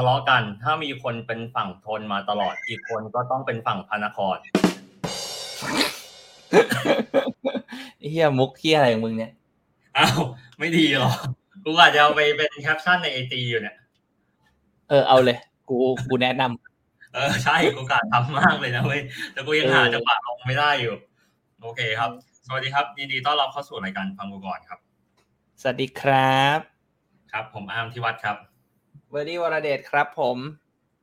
เวลาทะเลาะกัน ถ้ามีคนเป็นฝั่งทนมาตลอด อีกคนก็ต้องเป็นฝั่งพระนครเฮียมุกเฮียอะไรของมึงเนี่ยอ้าวไม่ดีหรอกูอาจจะเอาไปเป็นแคปชั่นในไอจีอยู่เนี่ย เออเอาเลย กูกูแนะนำเออใช่กูกาทำมากเลยนะเว้ยแต่กูยังหาจังหวะลงไม่ได้อยู่ โอเคครับ สวัสดีครับยินดีต้อนรับเข้าสู่รายการฟังกูก่อนครับ สวัสดีครับ ครับ ผมอาร์มทิวัฒน์ครับ เวอร์ดี้วรเดชครับผม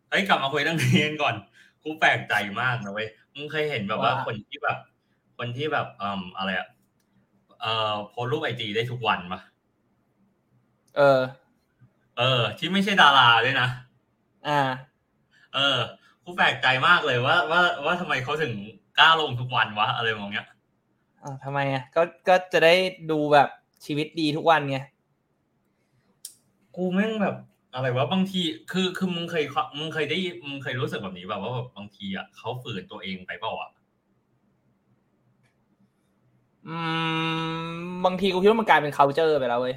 เฮ้ยกลับมาคุยเรื่องนี้กันก่อนกูแปลกใจมากนะเว้ยมึงเคยเห็นแบบว่าว่าคนที่แบบ คนที่แบบอืมอะไรอะเอ่อโพสต์รูปไอจีได้ทุกวันปะเออ เออ ที่ไม่ใช่ดาราด้วยนะอ่า เออกูแปลกใจมากเลยว่าว่าว่าทำไมเขาถึงกล้าลงทุกวันวะอะไรแม่งเนี้ยอ่าทำไมอะก็ก็จะได้ดูแบบชีวิตดีทุกวันไงกูแม่งแบบ อะไรวะบางทีคือคือมึงเคยมึงเคยได้มึงเคยรู้สึกแบบนี้แบบว่าแบบบางทีอะเขาฝืนตัวเองไปเปล่าอะอืมบางทีกูคิดว่ามันกลายเป็น culture ไปแล้วเว้ย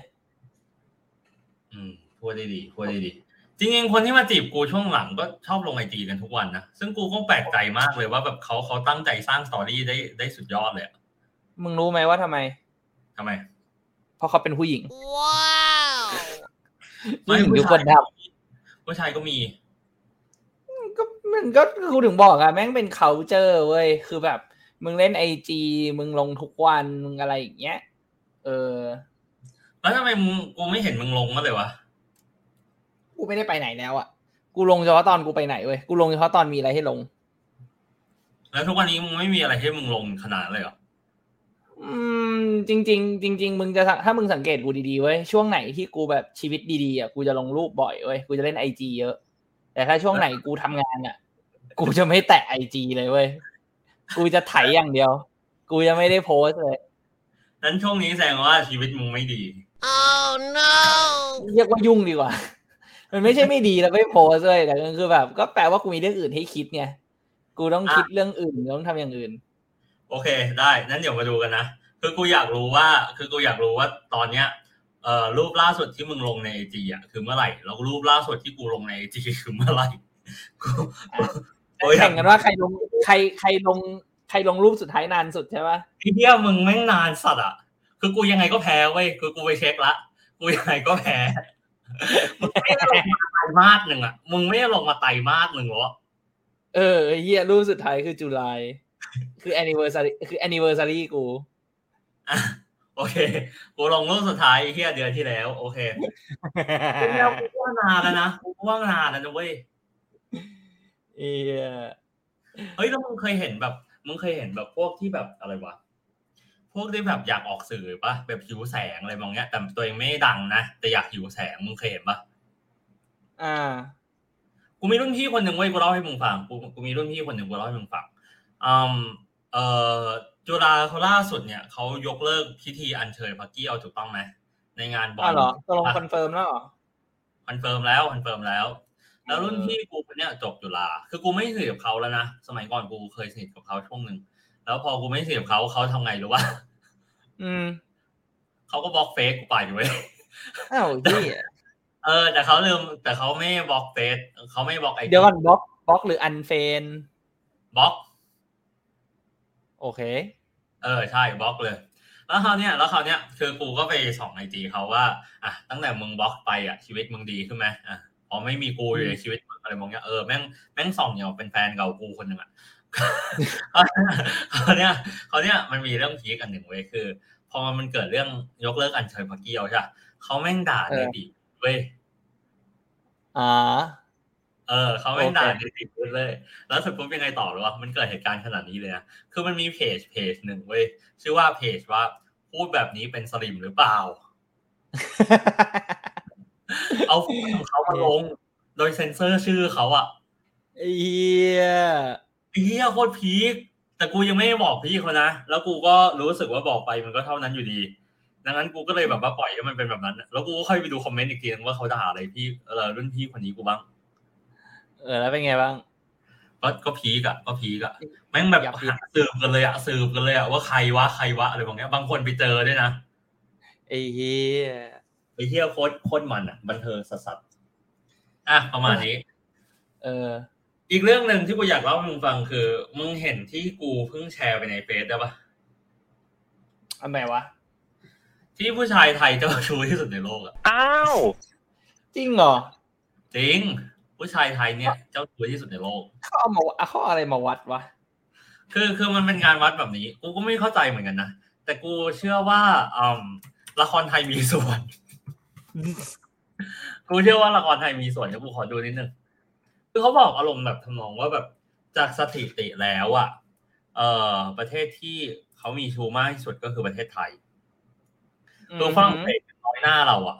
อืมพูดได้ดีพูดได้ดีจริงๆคนที่มาจีบกูช่วงหลังก็ชอบลงไอจีกันทุกวันนะซึ่งกูก็แปลกใจมากเลยว่าแบบเขาเขาตั้งใจสร้างสตอรี่ได้ได้สุดยอดเลยอะมึงรู้ไหมว่าทำไมทำไม เพราะเขาเป็นผู้หญิงว้า วผู้หญิงทุกคนทผู้ชายก็มีำก็มันก็กูถึงบอกอะแม่งเป็น culture เว้ย คือแบบ มึงเล่นไอจีมึงลงทุกวัน มึงอะไรอย่างเงี้ย เออ แล้วทำไมมึงกูไม่เห็นมึงลงก็เลยวะ กูไม่ได้ไปไหนแล้วอะกูลงเฉพาะตอนกูไปไหนเว้ย กูลงเฉพาะตอนมีอะไรให้ลง แล้วทุกวันนี้มึงไม่มีอะไรให้มึงลงขนาดนั้นเลยเหรอ อืมจริงๆจริงๆมึงจะสังถ้ามึงสังเกตกูดีๆเว้ยช่วงไหนที่กูแบบชีวิตดีๆอะกูจะลงรูปบ่อยเว้ยกูจะเล่นไอจีเยอะ แต่ถ้าช่วงไหนกูทำงานอะ กูจะไม่แตะไอจีเลยเว้ยกูจะไถอย่างเดียว กูจะไม่ได้โพสต์เลยนั้นช่วงนี้แสดงว่าชีวิตมึงไม่ดีโอ้ no เรียกว่ายุ่งดีกว่า มันไม่ใช่ไม่ดีแล้วไม่โพสต์เลยแต่ก็คือแบบ ก็แปลว่ากูมีเรื่องอื่นให้คิดไงกูต้องคิดเรื่องอื่นต้องทำอย่างอื่น โอเค ได้นั้นเดี๋ยวมาดูกันนะ คือกูอยากรู้ว่า คือกูอยากรู้ว่าตอนเนี้ยเอ่อรูปล่าสุดที่มึงลงในไอจีอะคือเมื่อไหร่แล้วรูปล่าสุดที่กูลงในไอจีคือเมื่อไหร่กูกูกูอยาแข่งกันว่าใครลงใครใครลงใครลงรูปสุดท้ายนานสุดใช่ปะไอ้เหี้ยมึงแม่งนานสัตว์อะคือกูยังไงก็แพ้เว้ยคือกูไปเช็คละกูยังไงก็แพ้มึงไม่ได้ลงมาไตรมาสหนึ่งอะมึงไม่ได้ลงมาไตรมาสหนึ่งเหรอเออไอ้เฮียรูปสุดท้ายคือจุลาย คือ anniversary คือ anniversary กูอะโอเคกูลงรูปสุดท้ายไอ้เหี้ยเดือนที่แล้ว โอเคกูแล้วกูว่านานแล้วนะกูว่านานแล้วนะเว้ยเอียเฮ้ยแล้วมึงเคยเห็นแบบมึงเคยเห็นแบบพวกที่แบบอะไรวะพวกที่แบบอยากออกสื่อปะแบบหิวแสงอะไรมองเงี้ยแต่ตัวเองไม่ได้ดังนะแต่อยากหิวแสงมึงเคยเห็นปะอ่า กูมีรุ่นพี่คนหนึ่งเว้ยกูเล่าให้มึงฟังกูกูมีรุ่นพี่คนหนึ่งกูเล่าให้มึงฟัง อืมเอ่อจุฬาเขาล่าสุดเนี่ยเขายกเลิกพิธีอัญเชิญพระเกี้ยวถูกต้องไหมในงานบอลอ้าวเหรอตกลง confirm แล้วเหรอคอนเฟิร์มแล้ว confirm แล้ว แล้วรุ่นพี่กูคนเนี้ยจบจุฬาคือกูไม่สนิทกับเขาแล้วนะสมัยก่อนกูเคยสนิทกับเขาช่วงหนึ่งแล้วพอกูไม่สนิทกับเขาเขาทำไงรู้ป่ะอืมเขาก็บล็อกเฟซกูไปอยู่เว้ยอ้าวเหี้ยเออ แต่เขาลืมแต่เขาไม่บล็อกเฟซเขาไม่บล็อกไอเดี๋ยวก่อนบล็อกบล็อกหรือ unfriend บล็อก โอเค เออใช่บล็อกเลย แล้วคราวเนี้ยแล้วคราวเนี้ยคือกูก็ไปส่องไอจีเขาว่าอะตั้งแต่มึงบล็อกไปอะชีวิตมึงดีขึ้นไหมอะพอไม่มีกูอยู่ในชีวิตมึงอะไรแม่งเงี้ยเออแม่งแม่งส่องอย่างเป็นแฟนเก่ากูคนหนึ่งอะคราวเนี้ยคราวเนี้ยมันมีเรื่องพีคอันหนึ่งเว้ยคือ พอมันเกิดเรื่องยกเลิกอัญเชิญพระเกี้ยวใช่ปะเขาแม่งด่าเอในอดีเว้ยอ่า เออเขาไม่งโอเคด่าในติดเลย แล้วเสร็จปุ๊บยังไงต่อหรือว่ามันเกิดเหตุการณ์ขนาดนี้เลยนะคือมันมีเพจเพจหนึ่งเว้ยชื่อว่าเพจว่าพูดแบบนี้เป็นสลิมหรือเปล่า เอาของเขามาลง โดยเซ็นเซอร์ชื่อเขาอะเอียไอ้เฮียโคตรพีคแต่กูยังไม่ได้บอกพี่เขานะ แล้วกูก็รู้สึกว่าบอกไปมันก็เท่านั้นอยู่ดี ดังนั้นกูก็เลยแบบว่าปล่อยให้มันเป็นแบบนั้น แล้วกูก็ค่อยไปดูคอมเมนต์อีกทีนึงว่าเขาด่าอะไรพี่เออรุ่นพี่คนนี้กูบ้าง เออแล้วเป็นไงบ้าง ก็ก็พีกอะก็พีกอะแม่งแบบอยากพีคหาสืบกันเลยอะสืบกันเลยอะว่าใครวะใครวะอะไรบางอย่างบางคนไปเจอด้วยนะไอ้เฮียไอ้เฮียโคตรโคตรมันอะบันเทิงสัสๆอะประมาณนี้ เออ อีกเรื่องหนึ่งที่กูอยากเล่าให้มึงฟังคือ มึงเห็นที่กูเพิ่งแชร์ไปในเฟซได้ปะอันไหนวะ ที่ผู้ชายไทยเจ้าชู้ที่สุดในโลกอะอ้าว จริงเหรอ จริง ผู้ชายไทยเนี่ยเจ้าชู้ที่สุดในโลกเขาเอามาเอาเขาเอาอะไรมาวัดวะคือคือมันเป็นการวัดแบบนี้ กูก็ไม่เข้าใจเหมือนกันนะแต่กูเชื่อว่าอืมละครไทยมีส่วนกูเชื่อว่าละครไทยมีส่วนเดี๋ยวกูขอดูนิดนึงคือเขาบอกอารมณ์แบบทำนองว่าแบบจากสถิติแล้วอะเอ่อประเทศที่เขามีชูมากที่สุดก็คือประเทศไทยตัวฝรั่งเศสน้อยหน้าเราอะ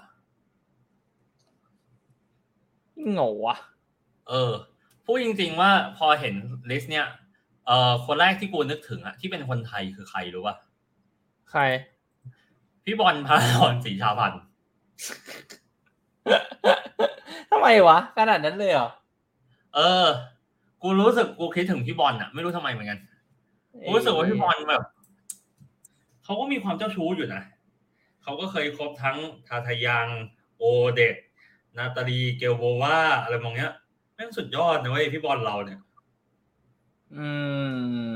โง่อะเออพูดจริง ๆ ว่าพอเห็นลิสต์เนี่ยเอ่อคนแรกที่กูนึกถึงอะที่เป็นคนไทยคือใครรู้ป่ะใคร พี่บอลพาหอนสีชาพันธ์ทำไมวะขนาดนั้นเลยเหรอเออ กูรู้สึกกูคิดถึงพี่บอลอะไม่รู้ทำไมเหมือนกันกูรู้สึกว่าพี่บอลแบบเขาก็มีความเจ้าชู้อยู่นะเขาก็เคยคบทั้งทาทายังโอเดต นาตาลีเกลโบวาอะไรมองเนี้ยแม่งสุดยอดนะเว้ยพี่บอลเราเนี่ย อืม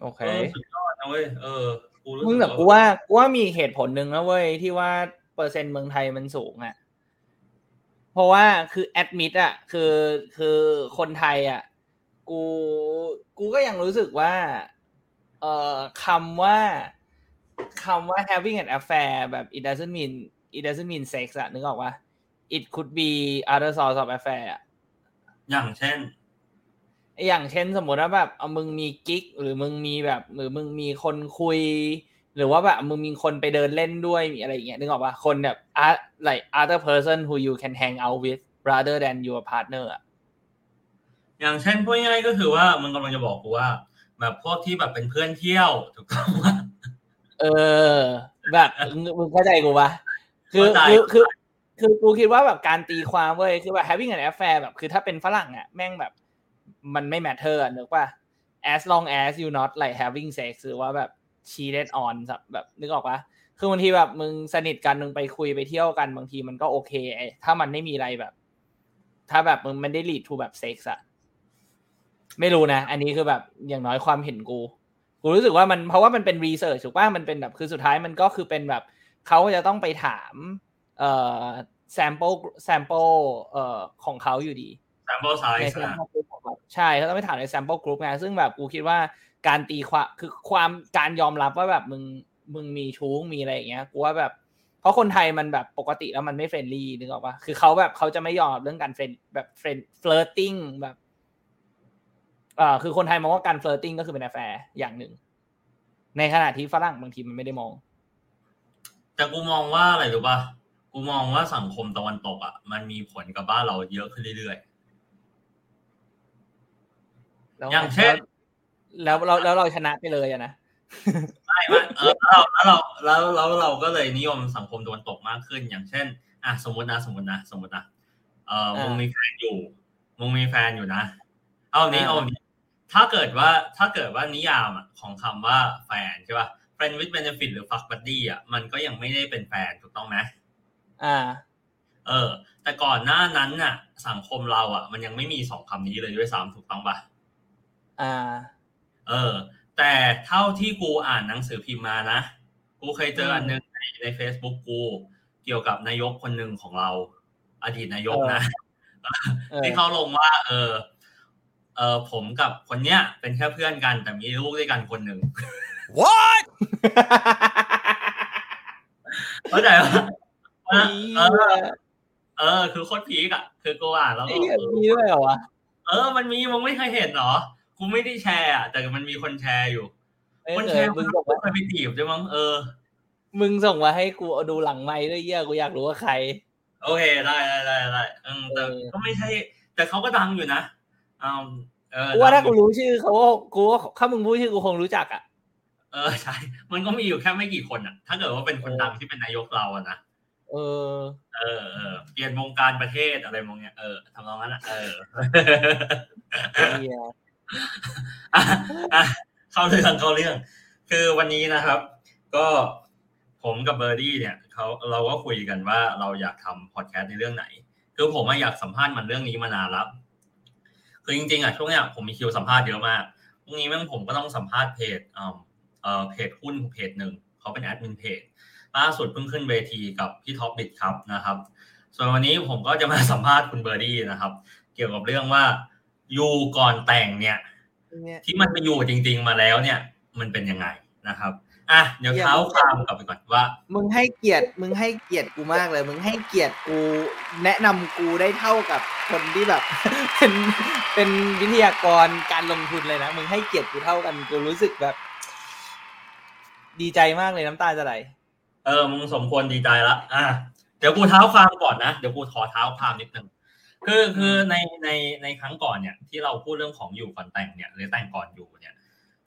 โอเคเออสุดยอดนะเว้ยเออกูรู้มึสึงกแต่กูว่าว่ากูว่ามีเหตุผลหนึ่งนะเว้ยที่ว่าเปอร์เซ็นต์เมืองไทยมันสูงอะเพราะว่าคือแอดมิดอะ คือคือคนไทยอะ กูกูก็ยังรู้สึกว่า เอ่อคำว่าคำว่า having an affair แบบ it doesn't mean it doesn't mean sex อะนึกออกว่า it could be other source of affair อะอย่างเช่น อย่างเช่นสมมติว่าแบบเอามึงมีกิ๊ก หรือมึงมีแบบ หรือมึงมีคนคุย หรือว่าแบบมึงมีคนไปเดินเล่นด้วยมีอะไรอย่างเงี้ยนึกออกปะคนแบบ art like other person who you can hang out with rather than your partner อะอย่างเช่นพูดง่ายๆก็คือว่ามึงกำลังจะบอกกูว่า แบบพวกที่แบบเป็นเพื่อนเที่ยวถูกต้องปะเออ แบบมึงมึงเข้าใจกูปะคือเข้าใจคือคือ คือกูคิดว่าแบบการตีความเว้ยคือแบบ having an affair แบบคือถ้าเป็นฝรั่งอะแม่งแบบ มันไม่ matter นึกป่ะ as long as you not like having sex หรือว่าแบบ cheated on แบบนึกออกปะคือบางทีแบบมึงสนิทกันมึงไปคุยไปเที่ยวกันบางทีมันก็โอเคไอถ้ามันไม่มีอะไรแบบ ถ้าแบบมึงไม่ได้ lead to แบบ sex อะไม่รู้นะ อันนี้คือแบบอย่างน้อยความเห็นกู กูรู้สึกว่ามันเพราะว่ามันเป็น research ถูกป่ะมันเป็นแบบคือสุดท้ายมันก็คือเป็นแบบเขาจะต้องไปถาม เอ่อ sample sample เอ่อของเขาอยู่ดี sample ใน size นะ sample group ของเขาใช่เขาต้องไปถามใน sample group ไงซึ่งแบบกูคิดว่าการตีความคือความการยอมรับว่าแบบมึงมึงมีชู้มีอะไรอย่างเงี้ยกูว่าแบบ เพราะคนไทยมันแบบปกติแล้วมันไม่ friendly นึกออกปะคือเขาแบบเขาจะไม่ยอมรับเรื่องการเฟรนแบบเฟรนเฟล r ร์ติ้งแบบอ่าคือคนไทยมองว่าการเฟล r ร์ติ้งก็คือเป็น a แฟร์อย่างหนึ่ง ในขณะที่ฝรั่งบางทีมันไม่ได้มอง แต่กูมองว่าอะไรรู้ป่ะ กูมองว่าสังคมตะวันตกอะมันมีผลกับบ้านเราเยอะขึ้นเรื่อยแล้วอย่างเช่น แล้วแล้วแล้วเราชนะไปเลยอะนะๆใช่ไหมเออแล้วเราแล้วเราแล้วเราก็เลยนิยมสังคมตะวันตกมากขึ้น อย่างเช่น อะสมมตินะสมมตินะสมมตินะเออมึงมีแฟนอยู่มึงมีแฟนอยู่นะ เอานี้อ่าเอานี้ถ้าเกิดว่าถ้าเกิดว่านิยามอะของคำว่าแฟนใช่ป่ะ friend with benefit หรือ fuck buddy อะมันก็ยังไม่ได้เป็นแฟนถูกต้องไหม อ่า เออ แต่ก่อนหน้านั้นน่ะ สังคมเราอะ มันยังไม่มีสองคำนี้เลยด้วยซ้ำถูกต้องปะอ่า เออ แต่เท่าที่กูอ่านหนังสือพิมพ์มานะ กูเคยเจออันนึงในใน Facebook กูเกี่ยวกับนายกคนหนึ่งของเรา อดีตนายกนะเออที่เขาลงว่า เออ เออผมกับคนเนี้ย เป็นแค่เพื่อนกัน แต่มีลูกด้วยกันคนหนึ่ง what เข้าใจปะ เออ เออ คือโคตรพีกอะ คือกูอ่านแล้วก็เออมีด้วยเหรอวะเออ มันมีมึงไม่เคยเห็นเหรอกูไม่ได้แชร์อะแต่มันมีคนแชร์อยู่ คนแชร์มึงงส่งก็มาไปตีบใช่มั้งเออ มึงส่งมาให้กูดูหลังไม้ด้วยเหี้ยกูอยากรู้ว่าใคร โอเคได้ได้ได้ได้แต่ก็ไม่ใช่ แต่เขาก็ดังอยู่นะอืมเออกูว่าถ้ากูรู้ชื่อเขาก็กูว่าถ้ามึงพูดชื่อกูคงรู้จักอะเออใช่ มันก็มีอยู่แค่ไม่กี่คนอะ ถ้าเกิดว่าเป็นคนดังที่เป็นนายกเราอะนะ เออ เออเออเปลี่ยนวงการประเทศอะไรมองเนี้ยเออทำนองนั้นอะเออเหี้ยอะอะเข้าเรื่องเข้าเรื่อง คือวันนี้นะครับ ก็ผมกับเบอร์ดี้เนี่ยเขาเราก็คุยกันว่าเราอยากทำพอดแคสต์ในเรื่องไหนคือคือผมอยากสัมภาษณ์มันเรื่องนี้มานานแล้วคือจริงๆอะช่วงเนี้ยผมมีคิวสัมภาษณ์เยอะมากพรุ่งนี้แม่งผมก็ต้องสัมภาษณ์เพจเอ่อเพจหุ้นเพจหนึ่งเขาเป็นแอดมินเพจ ล่าสุดเพิ่งขึ้นเวทีกับพี่ท็อป Bitkub นะครับ ส่วนวันนี้ผมก็จะมาสัมภาษณ์คุณเบอร์ดี้นะครับ เกี่ยวกับเรื่องว่าอยู่ก่อนแต่งเนี่ย ที่มันไปอยู่จริง ๆมาแล้วเนี่ย มันเป็นยังไงนะครับอะเดี๋ยวเท้าความกลับไปก่อนว่า มึงให้เกียรติมึงให้เกียรติกูมากเลย มึงให้เกียรติกูแนะนำกูได้เท่ากับคนที่แบบ เป็นเป็นวิทยากรการลงทุนเลยนะมึงให้เกียรติกูเท่ากันกูรู้สึกแบบ ดีใจมากเลยน้ำตาจะไหล เออมึงสมควรดีใจละอะเดี๋ยวกูเท้าความก่อนนะเดี๋ยวกูขอเท้าความนิดนึงคือคือในในในครั้งก่อนเนี่ย ที่เราพูดเรื่องของอยู่ก่อนแต่งเนี่ยหรือแต่งก่อนอยู่เนี่ย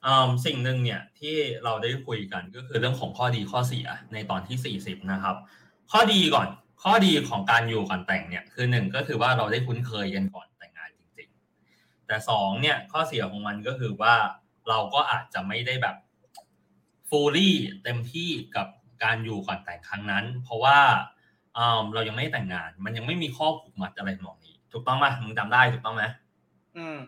อสิ่งหนึ่งเนี่ยที่เราได้คุยกันก็คือเรื่องของข้อดีข้อเสียในตอนที่สี่สิบนะครับ ข้อดีก่อนข้อดีของการอยู่ก่อนแต่งเนี่ยคือหนึ่งก็คือว่าเราได้คุ้นเคยกันก่อนแต่งงานจริง ๆ แต่สองเนี่ยข้อเสียของมันก็คือว่าเราก็อาจจะไม่ได้แบบฟูลี่เต็มที่กับ การอยู่ก่อนแต่งครั้งนั้น เพราะว่าเรายังไม่แต่งงาน มันยังไม่มีข้อผูกมัดอะไรหมองนี้ ถูกต้องไหมมึงจำได้ถูกต้องไหมอืม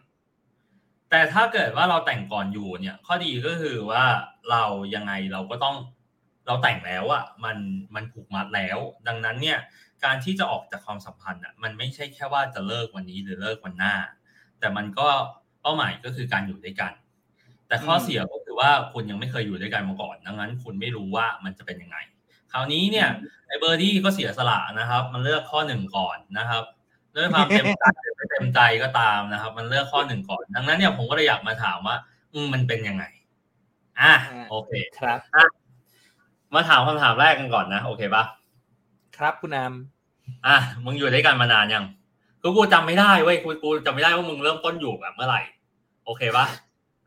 แต่ถ้าเกิดว่าเราแต่งก่อนอยู่เนี่ย ข้อดีก็คือว่าเรายังไงเราก็ต้องเราแต่งแล้วอะมันมันผูกมัดแล้ว ดังนั้นเนี่ย การที่จะออกจากความสัมพันธ์อะมันไม่ใช่แค่ว่าจะเลิกวันนี้หรือเลิกวันหน้า แต่มันก็เป้าหมายก็คือการอยู่ด้วยกัน แต่ข้อเสียก็คือ ว่าคุณยังไม่เคยอยู่ด้วยกันมาก่อน ดังนั้น คุณไม่รู้ว่ามันจะเป็นยังไง คราวนี้เนี่ยไอเบอร์ดี้ก็เสียสละนะครับ มันเลือกข้อหนึ่งก่อนนะครับด้วยความเต็มใจหรือไม่เต็มใจก็ตามนะครับ มันเลือกข้อหนึ่งก่อน ดังนั้นเนี่ยผมก็เลยอยากมาถามว่า อืมมันเป็นยังไง อะโอเคครับมาถามคำถามแรกกันก่อนนะโอเคปะครับคุณอามอะมึงอยู่ด้วยกันมานานยังกูกูจำไม่ได้เว้ยกูกูจำไม่ได้ว่ามึงเริ่มต้นอยู่แบบเมื่อไหร่ โอเคปะ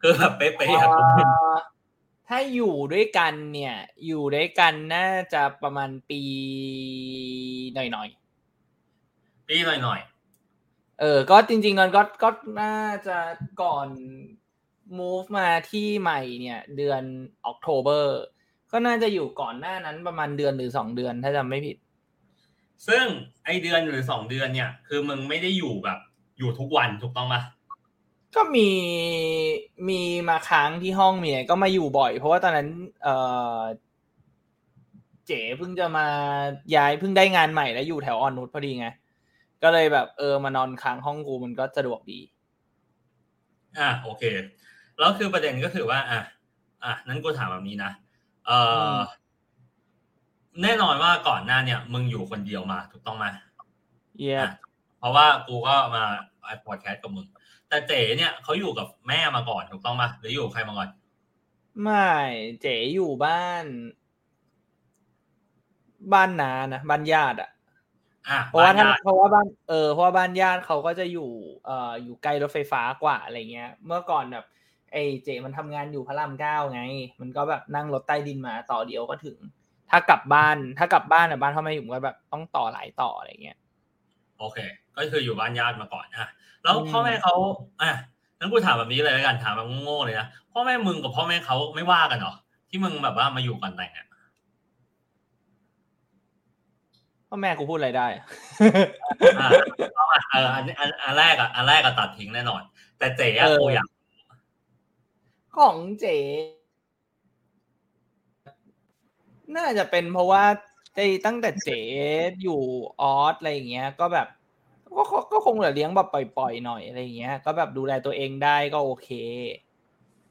คือแบบเป๊ะๆอะผมเห็นถ้าอยู่ด้วยกันเนี่ย อยู่ด้วยกันน่าจะประมาณปีหน่อยๆปีหน่อยเออ ก็จริงๆมันก็ก็น่าจะก่อน move มาที่ใหม่เนี่ย เดือนออกโทเบอร์ก็น่าจะอยู่ก่อนหน้านั้นประมาณเดือนหรือสองเดือนถ้าจำไม่ผิดๆซึ่งไอเดือนหรือสองเดือนเนี่ย คือมึงไม่ได้อยู่แบบ อยู่ทุกวันถูกต้องปะ ก็มีมีมาค้างที่ห้องเมียก็มาอยู่บ่อย เพราะว่าตอนนั้น เออเจ๋เพิ่งจะมาย้ายเพิ่งได้งานใหม่แล้วอยู่แถวออนนุชพอดีไงก็เลยแบบ เออมานอนค้างห้องกูมันก็สะดวกดี อะโอเคแล้วคือประเด็นก็คือว่า อะอะนั้นกูถามแบบนี้นะเอออมแน่นอนว่าก่อนหน้าเนี่ย มึงอยู่คนเดียวมาถูกต้องไหมเยียอะเพราะว่ากูก็มาไอพอดแคสต์กับมึง แต่เจ๋เนี่ยเขาอยู่กับแม่มาก่อนถูกต้องปะหรืออยู่กับใครมาก่อน ไม่เจ๋อยู่บ้าน บ้านนานะบ้านญาติอะอะเพราะว่าบ้นถ้าญติเพราะว่าบ้านเออเพราะว่าบ้านญาติเขาก็จะอยู่เอ่ออยู่ใกล้รถไฟฟ้ากว่าอะไรเงี้ย เมื่อก่อนแบบไอ้เจมันทำงานอยู่พระรามเก้าไง มันก็แบบนั่งรถใต้ดินมาต่อเดียวก็ถึง ถ้ากลับบ้าน ถ้ากลับบ้านอะบ้านพ่อแม่อยู่ก็แบบต้องต่อหลายต่ออะไรเงี้ย โอเค ก็คืออยู่บ้านญาติมาก่อนอะ แล้วอืมพ่อแม่เขาอะนั้นกูถามแบบนี้เลยแล้วกันถามแบบโง่ๆเลยนะพ่อแม่มึงกับพ่อแม่เขาไม่ว่ากันเหรอที่มึงแบบว่ามาอยู่ก่อนแต่งอะพ่อแม่กูพูดอะไรได้อะอะเอาอะเอออันอันอันแรกอะอันแรกก็ตัดทิ้งแน่นอน แต่เจ๋อะเออกูอยากของเจน่าจะเป็นเพราะว่าไอ้ตั้งแต่เจอยู่ออสอะไรอย่างเงี้ย ก็แบบ ก็ก็ก็คงเหลือเลี้ยงแบบปล่อยๆหน่อยอะไรอย่างเงี้ย ก็แบบดูแลตัวเองได้ก็โอเค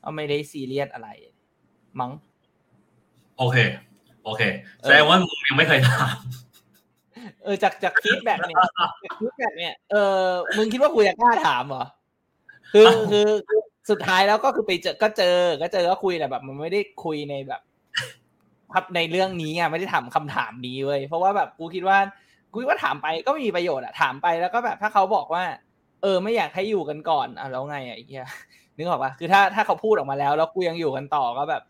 ก็ไม่ได้ซีเรียสอะไร มั้งโอเค โอเค แสดงว่ามึงยังไม่เคยถามเออจากจาก feedback เนี่ยจาก feedback เนี่ยเออมึงคิดว่ากูจะกล้าถามเหรอคือคือคือสุดท้ายแล้วก็คือไปเจอก็เจอก็เจอก็คุยแต่แบบ มันไม่ได้คุยในแบบครับในเรื่องนี้อะไม่ได้ถามคำถามนี้เว้ยเพราะว่าแบบกูคิดว่า กูคิดว่าถามไปก็ไม่มีประโยชน์อะถามไปแล้วก็แบบถ้าเขาบอกว่า เออไม่อยากให้อยู่กันก่อนอะแล้วไงอะไอ้เหี้ยนึกออกปะคือถ้าถ้าเขาพูดออกมาแล้ว แล้วกูยังอยู่กันต่อก็แบบ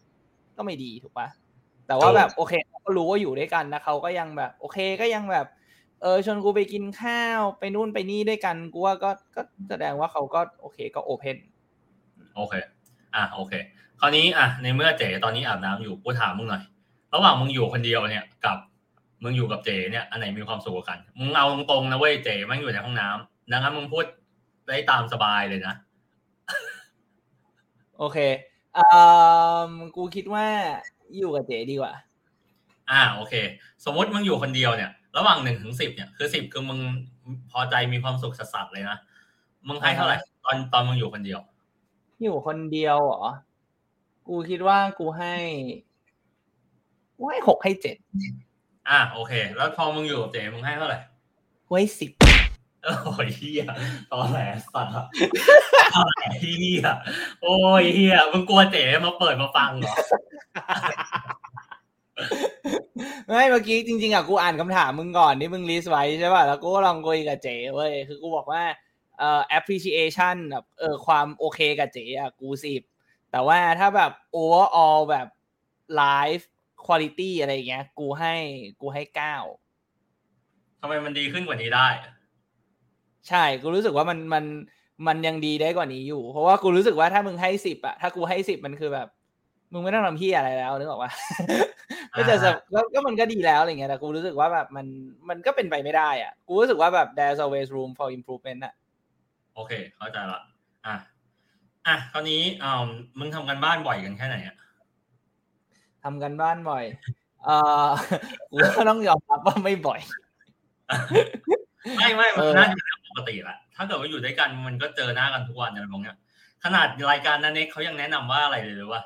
ก็ไม่ดีถูกปะแต่ว่าแบบโอเคเขาก็รู้ว่าอยู่ด้วยกันนะเขาก็ยังแบบ โอเคก็ยังแบบ เออชวนกูไปกินข้าวไปนู่นไปนี่ด้วยกันกูว่าก็ก็แสดงว่าเขาก็โอเคก็โอเพนโอเค อะโอเค คราวนี้อะในเมื่อเจ๋ตอนนี้อาบน้ำอยู่กูถามมึงหน่อย ระหว่างมึงอยู่คนเดียวเนี่ย กับ มึงอยู่กับเจเนี่ยอันไหนมีความสุขกว่ากัน มึงเอาตรงๆนะเว้ยเจมันอยู่ในห้องน้ำดังนั้นมึงพูดได้ตามสบายเลยนะ โอเคอ่ากูคิดว่าอยู่กับเจ๊ดีกว่า อ่าโอเค สมมติมึงอยู่คนเดียวเนี่ย ระหว่างหนึ่งถึงสิบเนี่ยคือสิบคือมึงพอใจมีความสุขสัสๆเลยนะมึงให้เท่าไหร่ตอนตอนมึงอยู่คนเดียว อยู่คนเดียวเหรอกูคิดว่ากูให้กูให้หกให้เจ็ด อ่าโอเค แล้วพอมึงอยู่กับเจมึงให้เท่าไหร่กูให้สิบโอ้ยเฮียตอนแหลสัตว์อะตอนแหลเฮียโอ้ยเฮียมึงกลัวเจมาเปิดมาฟังเหรอไม่เมื่อกี้จริงๆอะกูอ่านคำถามมึงก่อนที่มึงลิสต์ไว้ใช่ป่ะแล้วกูก็ลองคุยกับเจ๋เว้ยคือกูบอกว่าเอ่อ appreciation แบบเออความโอเคกับเจ๋อะกูสิบแต่ว่าถ้าแบบ overall แบบ life quality อะไรอย่างเงี้ย กูให้กูให้เก้าทำไมมันดีขึ้นกว่านี้ได้ ใช่ กูรู้สึกว่ามันมันมันยังดีได้กว่านี้อยู่ เพราะว่ากูรู้สึกว่าถ้ามึงให้สิบอะถ้ากูให้สิบมันคือแบบ มึงไม่ต้องทำพี่อะไรแล้วนึกออกปะก็จะจะก็ก็มันก็ดีแล้วอะไรเงี้ยแต่กูรู้สึกว่าแบบมันมันก็เป็นไปไม่ได้อะ กูรู้สึกว่าแบบ there's always room for improvement อะโอเค เข้าใจละอะอะคราวนี้อ่ามึงทำกันบ้านบ่อยกันแค่ไหนอะ ทำกันบ้านบ่อย เออกูก็ต้องยอมรับว่าไม่บ่อย ไม่ไม่มันเออน่าจะเป็นเรื่องปกติแหละถ้าเกิดว่าอยู่ด้วยกันมันก็เจอหน้ากันทุกวันอะไรแบบเนี้ยขนาดรายการนันเน็กเขายังแนะนำว่าอะไรเลยหรือว่า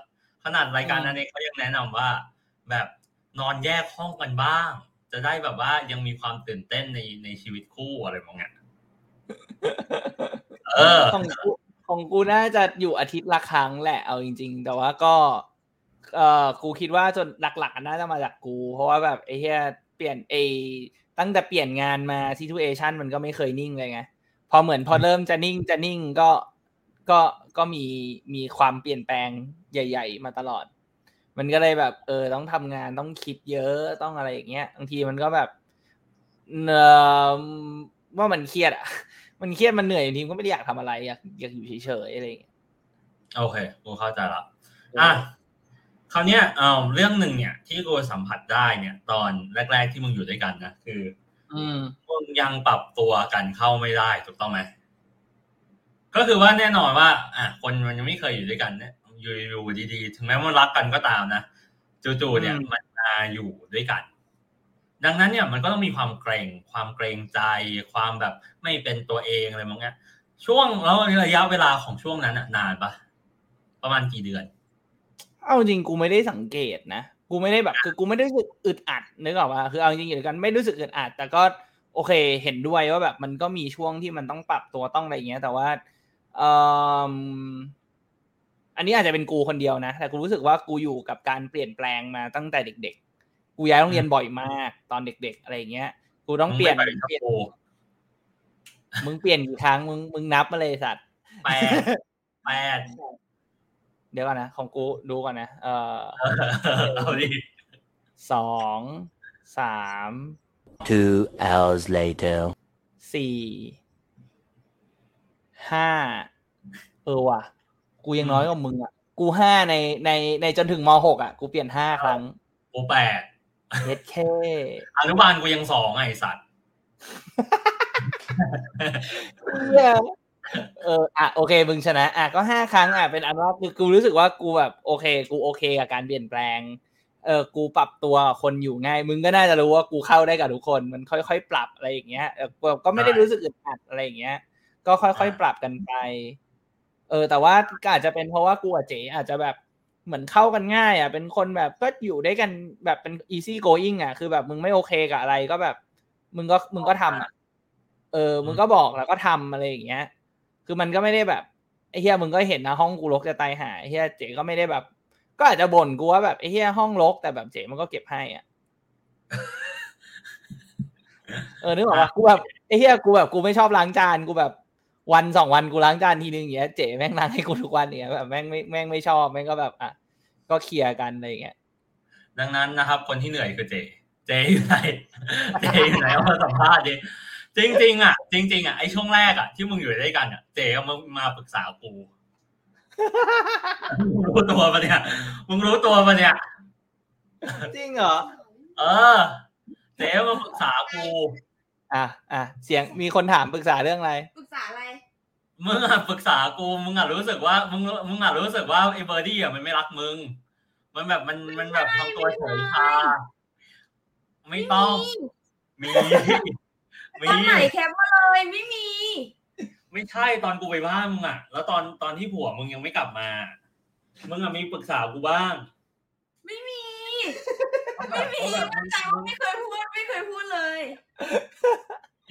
ขนาดรายการนันเน็กเขายังแนะนำว่า แบบนอนแยกห้องกันบ้าง จะได้แบบว่ายังมีความตื่นเต้นในในชีวิตคู่อะไรแบบเนี้ยเออของกูของกูน่าจะอยู่อาทิตย์ละครั้งแหละเอาจริง ๆ แต่ว่าก็ เออกูคิดว่าจนหลักๆน่าจะมาจากกู เพราะว่าแบบไอ้เหี้ยเปลี่ยนเอตั้งแต่เปลี่ยนงานมา situation มันก็ไม่เคยนิ่งเลยไงพอเหมือนพอเริ่มจะนิ่งจะนิ่งก็ก็ก็มีมีความเปลี่ยนแปลงใหญ่ ๆ มาตลอด มันก็เลยแบบ เออต้องทำงานต้องคิดเยอะต้องอะไรอย่างเงี้ยบางทีมันก็แบบเนอว่ามันเครียดอะ มันเครียดมันเหนื่อยทีมก็ไม่ได้อยากทำอะไรอยากอยากอยู่เฉยๆอะไรอย่างเงี้ยโอเคกูเข้าใจละอะ คราวเนี้ยเอ่อเรื่องหนึ่งเนี่ย ที่กูสัมผัสได้เนี่ย ตอนแรก ๆที่มึงอยู่ด้วยกันนะคือ อืมมึงยังปรับตัวกันเข้าไม่ได้ถูกต้องไหมก็คือว่าแน่นอนว่า อะคนมันยังไม่เคยอยู่ด้วยกันเนี่ยอยู่อยู่ดีๆ ถึงแม้ว่ารักกันก็ตามนะจู่ๆเนี่ยอืมมันมาอยู่ด้วยกัน ดังนั้นเนี่ยมันก็ต้องมีความเกรงความเกรงใจ ความแบบไม่เป็นตัวเองอะไรมองเงี้ยช่วงแล้วระยะเวลาของช่วงนั้นอะนานปะประมาณกี่เดือน เอาจริงกูไม่ได้สังเกตนะกูไม่ได้แบบ คือกูไม่ได้รู้สึกอึดอัดนึกออกว่าคือเอาจริงๆอยู่ด้วยกันไม่รู้สึกอึดอัด แต่ก็โอเค เห็นด้วยว่าแบบมันก็มีช่วงที่มันต้องปรับตัวต้องอะไรอย่างเงี้ย แต่ว่าเอ่ออันนี้อาจจะเป็นกูคนเดียวนะ แต่กูรู้สึกว่ากูอยู่กับการเปลี่ยนแปลงมาตั้งแต่เด็ก ๆ กูย้ายโรงเรียนบ่อยมาก ตอนเด็ก ๆ อะไรอย่างเงี้ย กูต้องเปลี่ยนมึงไม่ไปกับเปลี่ยนกูมึงเปลี่ยนกี่ครั้งมึงมึงนับมาเลยสัตว์แปดแปด เดี๋ยวก่อนนะ ของกูดูก่อนนะ เอ่อเอาดิสองสาม Two hours later. สี่ห้าเออว่ะ กูยังน้อยกว่ามึงอะ กูห้าในในในจนถึงมหกอะ กูเปลี่ยนห้าครั้ง กูแปดเย็ดแค่อนุบาลกูยังสองไงไอ้สัตว์ เอออะโอเคมึงชนะ อะก็ห้าครั้งอะเป็นอันว่าคือกูรู้สึกว่ากูแบบโอเค กูโอเคกับการเปลี่ยนแปลงเออกูปรับตัวคนอยู่ง่าย มึงก็น่าจะรู้ว่ากูเข้าได้กับทุกคนมันค่อยๆ ปรับอะไรอย่างเงี้ยก็ไม่ได้รู้สึกอึดอัดอะไรอย่างเงี้ย ก็ค่อยๆปรับกันไป เออ แต่ว่าอาจจะเป็นเพราะว่ากูกับเจ๋อาจจะแบบเหมือนเข้ากันง่าย อะ เป็นคนแบบก็อยู่ได้กันแบบเป็น easy going อะ คือแบบมึงไม่โอเคกับอะไรก็แบบ มึงก็มึงก็ทำอะ เออ มึงก็บอกแล้วก็ทำอะไรอย่างเงี้ย คือมันก็ไม่ได้แบบไอ้เฮียมึงก็เห็นนะห้องกูรกจะตายหายไอ้เฮียเจ๋ก็ไม่ได้แบบ ก็อาจจะบ่นกูว่าแบบไอ้เฮียห้องรกแต่แบบเจ๋มันก็เก็บให้อะเออนึกออกปะกูแบบไอ้เฮียกูแบบกูไม่ชอบล้างจานกูแบบวันสองวันกูล้างจานทีนึงอย่างเงี้ยเจ๋แม่งล้างให้กูทุกวันอย่างเงี้ยแบบแม่งไม่แม่งไม่ชอบแม่งก็แบบอะก็เคลียร์กันอะไรอย่างเงี้ยดังนั้นนะครับ คนที่เหนื่อยคือเจ เจอยู่ไหนเจอยู่ไหนเอามาสัมภาษณ์ดิ จริงๆอะจริงๆอะไอช่วงแรกอะที่มึงอยู่ด้วยกันอะเจเอามามาปรึกษากูมึงรู้ตัวปะเนี่ยมึงรู้ตัวปะเนี่ย จริงเหรอ เออเจ๊มาปรึกษากูอะอะเสียงมีคนถามปรึกษาเรื่องอะไรปรึกษาอะไรมึงอะปรึกษากูมึงอะรู้สึกว่ามึงมึงอะรู้สึกว่าไอ้เบอร์ดี้อะมันไม่รักมึง มันแบบมันมันแบบทำตัวเฉยชาไม่ต้องมีมี ตอนไหนแคปมาเลยไม่มี ไม่ใช่ตอนกูไปบ้านมึงอะ แล้วตอนตอนที่ผัวมึงยังไม่กลับมา มึงอะมีปรึกษากูบ้าง ไม่มี ไม่มีมั่นใจว่าไม่เคยพูดไม่เคยพูดเลย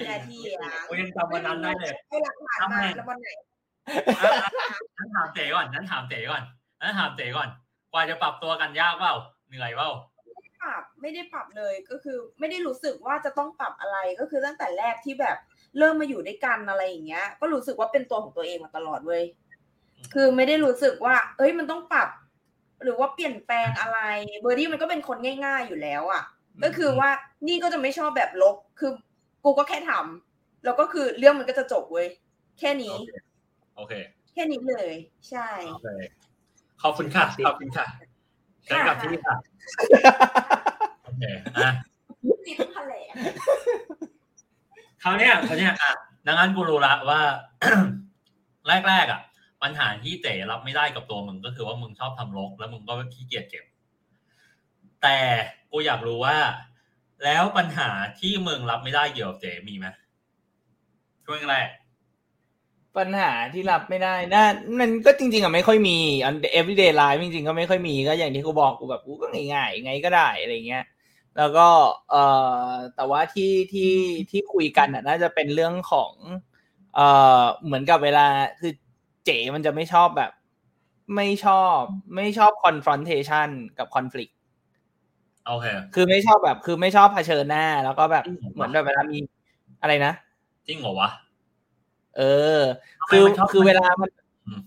อย่าเถียงกูยังจำวันนั้นได้เลยเอาหลักฐานมาแล้ววันไหนนั้นถามเต๋ก่อนนั้นถามเต๋ก่อนนั้นถามเต๋ก่อน กว่าจะปรับตัวกันยากเปล่าเหนื่อยเปล่า ปรับไม่ได้ปรับเลยก็คือ ไม่ได้รู้สึกว่าจะต้องปรับอะไรก็คือตั้งแต่แรกที่แบบเริ่มมาอยู่ด้วยกันอะไรอย่างเงี้ย ก็รู้สึกว่าเป็นตัวของตัวเองมาตลอดเว้ยคือไม่ได้รู้สึกว่า เอ้ยมันต้องปรับ หรือว่าเปลี่ยนแปลงอะไร เบอร์ดี้มันก็เป็นคนง่าย ๆอยู่แล้วอะ ก็คือว่านี่ก็จะไม่ชอบแบบลบคือกูก็แค่ทำแล้วก็คือเรื่องมันก็จะจบเว้ยแค่นี้ โอเค แค่นี้เลย ใช่โอเคขอบคุณค่ะขอบคุณค่ะ เชิญกลับที่ค่ะโอเคอะนี่ต้องแถลงคราวเนี้ยคราวเนี้ยอะดังนั้นกูรู้ละว่า แรกๆอะ ปัญหาที่เต๋รับไม่ได้กับตัวมึงก็คือว่ามึงชอบทำรกแล้วมึงก็ขี้เกียจเก็บ แต่กูอยากรู้ว่า แล้วปัญหาที่มึงรับไม่ได้เกี่ยวกับเต๋มีไหมช่วงแรก ปัญหาที่รับไม่ได้น่ามันก็จริง ๆอะไม่ค่อยมีอัน everyday life จริงๆก็ไม่ค่อยมีก็อย่างที่กูบอกกูแบบกูก็ง่ายๆไงก็ได้อะไรเงี้ย แล้วก็เอ่อแต่ว่าที่ที่ที่คุยกันอะน่าจะเป็นเรื่องของเอ่อเหมือนกับเวลาคือเจ๋มันจะไม่ชอบแบบ ไม่ชอบไม่ชอบ confrontation กับ conflict โอเคคือไม่ชอบแบบ คือไม่ชอบเผชิญหน้า แล้วก็แบบอืมเหมือนแบบเวลามีอะไรนะจริงเหรอวะ เออ คือทำไมมันชอบคือเวลามันอืม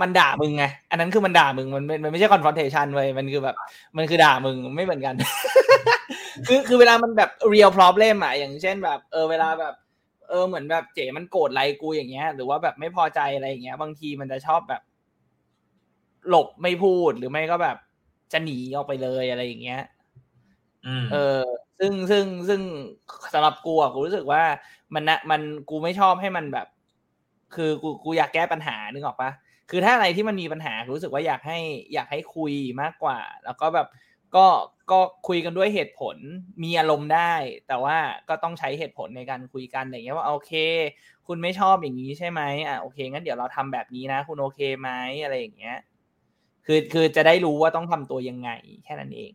มันด่ามึงไง อันนั้นคือมันด่ามึง มันมันมันไม่ใช่ confrontation เว้ย มันคือแบบ มันคือด่ามึงไม่เหมือนกัน คือคือเวลามันแบบ real problem อะอย่างเช่นแบบ เออเวลาแบบ เออเหมือนแบบเจ๋มันโกรธอะไรกูอย่างเงี้ย หรือว่าแบบไม่พอใจอะไรอย่างเงี้ย บางทีมันจะชอบแบบ หลบไม่พูดหรือไม่ก็แบบ จะหนีออกไปเลยอะไรอย่างเงี้ยอืมเออ ซึ่งซึ่งซึ่งสำหรับกูอะกูรู้สึกว่ามันนะมันกูไม่ชอบให้มันแบบ คือกูกูอยากแก้ปัญหานึกออกปะคือถ้าอะไรที่มันมีปัญหากูรู้สึกว่าอยากให้อยากให้คุยมากกว่า แล้วก็แบบก็ก็คุยกันด้วยเหตุผลมีอารมณ์ได้ แต่ว่าก็ต้องใช้เหตุผลในการคุยกันอย่างเงี้ยว่าโอเค คุณไม่ชอบอย่างนี้ใช่ไหมอะโอเคงั้นเดี๋ยวเราทำแบบนี้นะ คุณโอเคไหมอะไรอย่างเงี้ย คือคือจะได้รู้ว่าต้องทำตัวยังไงแค่นั้นเอง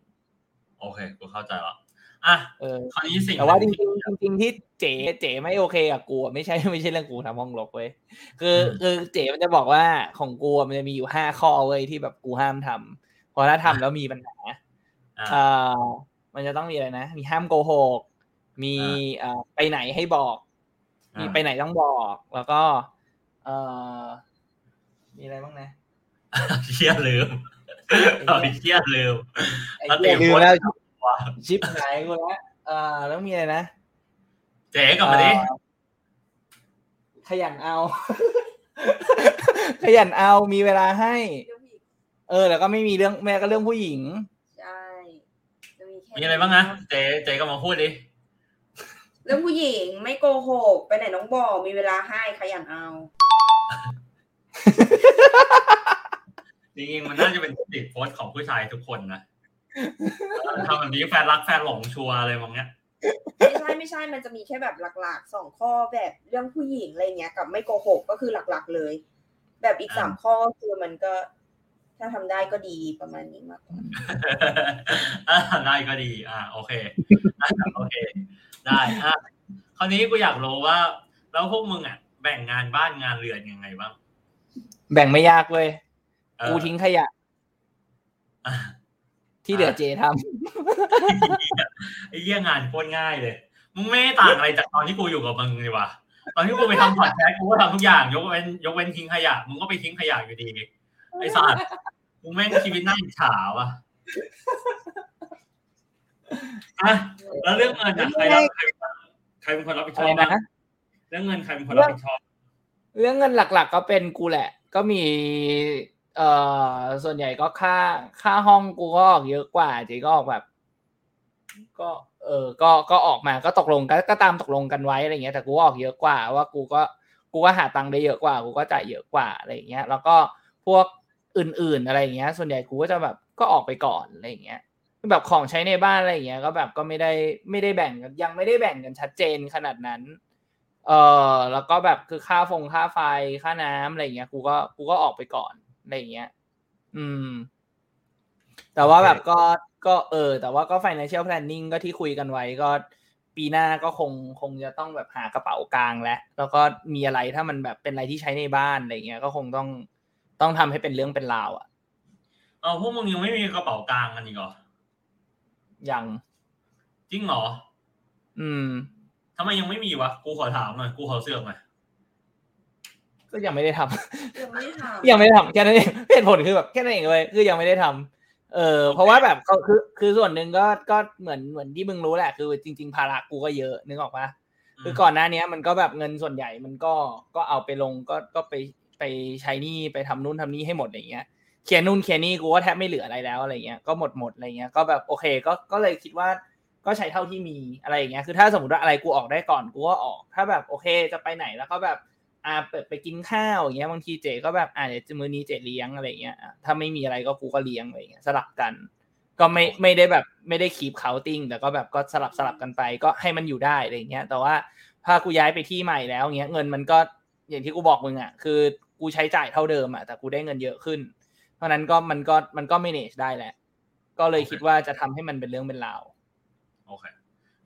โอเคกูเข้าใจละ อะเออคราวนี้สิ่งแต่ว่าหจนึ่ริงๆจริงๆที่เจ๋เจ๋ไม่โอเคกับกูอะไม่ใช่ไม่ใช่เรื่องกูทำห้องลบเว้ยคืออมคือเจ๋มันจะบอกว่าของกูอะมันจะมีอยู่ห้าข้อเว้ยที่แบบกูห้ามทำเพราะถ้าทำแล้วมีปัญหาอะเอ่อมันจะต้องมีอะไรนะ มีห้ามโกหก มีเอ่อไปไหนให้บอก มีไปไหนต้องบอก แล้วก็ เอ่อมีอะไรบ้างนะเชี่ยลืมเอาเชี่ยลืมไอ้แล้วเหี้ยเต๋ลืมโพสต์แล้วว่า ชิปหายกูแล้วเอ่อแล้วมีอะไรนะเจ๊กลับมาดิเอ่อขยันเอา ขยันเอามีเวลาให้เรื่องผู้หญิงเออ แล้วก็ไม่มีเรื่องแม่ก็เรื่องผู้หญิงใช่จะมีแค่มีอะไรบ้างนะเจ๊เจ๊ก็มาพูดดิเรื่องผู้หญิงไม่โกหกไปไหนน้องบอกมีเวลาให้ขยันเอาจริงๆมันน่าจะเป็นติดโพสต์ของผู้ชายทุกคนนะเออ ทำแบบนี้แฟนรักแฟนหลงชัวร์อะไรมองเนี้ยไม่ใช่ไม่ใช่มันจะมีแค่แบบหลักๆสองข้อแบบเรื่องผู้หญิงอะไรเงี้ย กับไม่โกหกก็คือหลักๆเลย แบบอีกสามข้อก็คือมันก็ ถ้าทำได้ก็ดีประมาณนี้มากกว่าอะได้ก็ดี อ่า โอเคอะโอเค ได้อะคราวนี้กูอยากรู้ว่า แล้วพวกมึงอะแบ่งงานบ้านงานเรือนยังไงบ้าง แบ่งไม่ยากเว้ยเออกูทิ้งขยะอะ ที่เหลือเจทไอ้เหี้ยงานโคตรง่ายเลยมึงไม่ได้ต่างอะไรจากตอนที่กูอยู่กับมึงเลยว่ะตอนที่กูไปทำพอดแคสต์กูก็ทำทุกอย่าง ยกเว้นยกเว้นทิ้งขยะมึงก็ไปทิ้งขยะอยู่ดีไอ้สัตว์มึงแม่งชีวิตน่าอิจฉาว่ะอะแล้วเรื่องเงินอะใครรับใครใครเป็นคนรับผิดำชอะอไรบบ้างนะเรื่องเงินใครเป็นคนรับผิดชอบ เรื่องเงินหลัก ๆ ก็เป็นกูแหละ ก็มี เอ่อส่วนใหญ่ก็ค่าค่าห้องกูก็ออกเยอะกว่าเจก็ออกแบบ ก็เอเออก็ก็ออกมาก็ตกลงก็ก็ตามตกลงกันไว้อะไรเงี้ยแต่กูออกเยอะกว่า ว่ากูก็กูก็หาตังค์ได้เยอะกว่า กูก็จ่ายเยอะกว่าอะไรเงี้ย แล้วก็พวกอื่น ๆอะไรเงี้ย ส่วนใหญ่กูก็จะแบบก็ออกไปก่อนอะไรเงี้ยแบบของใช้ในบ้านอะไรเงี้ย ก็แบบก็ไม่ได้ไม่ได้แบ่งกันยังไม่ได้แบ่งกันชัดเจนขนาดนั้น เออแล้วก็แบบคือค่าฟงค่าไฟค่าน้ำอะไรเงี้ยกูก็กูก็ออกไปก่อน อะไรเงี้ย อืม แต่ว่าแบบก็ก็เออ แต่ว่าก็ financial planning ก็ที่คุยกันไว้ก็ปีหน้าก็คงคงจะต้องแบบหากระเป๋ากลางแล้ว แล้วก็มีอะไรถ้ามันแบบเป็นอะไรที่ใช้ในบ้านอะไรเงี้ย ก็คงต้องต้องทำให้เป็นเรื่องเป็นราวอะเออพวกมึงยังไม่มีกระเป๋ากลางกันอีกเหรอยังจริงเหรอ อืมทำไมยังไม่มีวะ กูขอถามหน่อย กูขอเสือกหน่อย ก็ยังไม่ได้ทำยังไม่ได้ทำยังไม่ได้ทำแค่นั้นเองเหตุผลคือแบบแค่นั้นเองเลยคือยังไม่ได้ทำเออ เพราะว่าแบบก็คือคือส่วนหนึ่งก็ก็เหมือนเหมือนที่มึงรู้แหละคือจริง ๆ ภาระกูก็เยอะนึกออกปะคือก่อนหน้านี้มันก็แบบเงินส่วนใหญ่มันก็ก็เอาไปลงก็ก็ไปไปใช้หนี้ไปทำนู่นทำนี่ให้หมดอย่างเงี้ยเขียนนู่นเขียนนี่กูก็แทบไม่เหลืออะไรแล้วอะไรเงี้ยก็หมดหมดอะไรเงี้ยก็แบบโอเคก็ก็เลยคิดว่าก็ใช้เท่าที่มีอะไรอย่างเงี้ยคือถ้าสมมติว่าอะไรกูออกได้ก่อนกูก็ออก ถ้าแบบโอเคจะไปไหนแล้วก็แบบ อ่าเปิดไปกินข้าวอย่างเงี้ยบางทีเจก็แบบอ่าเดี๋ยวมื้อนี้เจเลี้ยงอะไรเงี้ยอะถ้าไม่มีอะไรก็กูก็เลี้ยงอะไรเงี้ยสลับกัน ก็ไม่ไม่ได้แบบไม่ได้คีบเคาติ้งแต่ก็แบบก็สลับสลับกันไป ก็ให้มันอยู่ได้อะไรเงี้ย แต่ว่าถ้ากูย้ายไปที่ใหม่แล้วเงี้ยเงินมันก็อย่างที่กูบอกมึงอะคือกูใช้จ่ายเท่าเดิมอะแต่กูได้เงินเยอะขึ้น เพราะนั้นก็มันก็มันก็ manage ได้แหละ ก็เลยคิดว่าจะทำให้มันเป็นเรื่องเป็นราวโอเค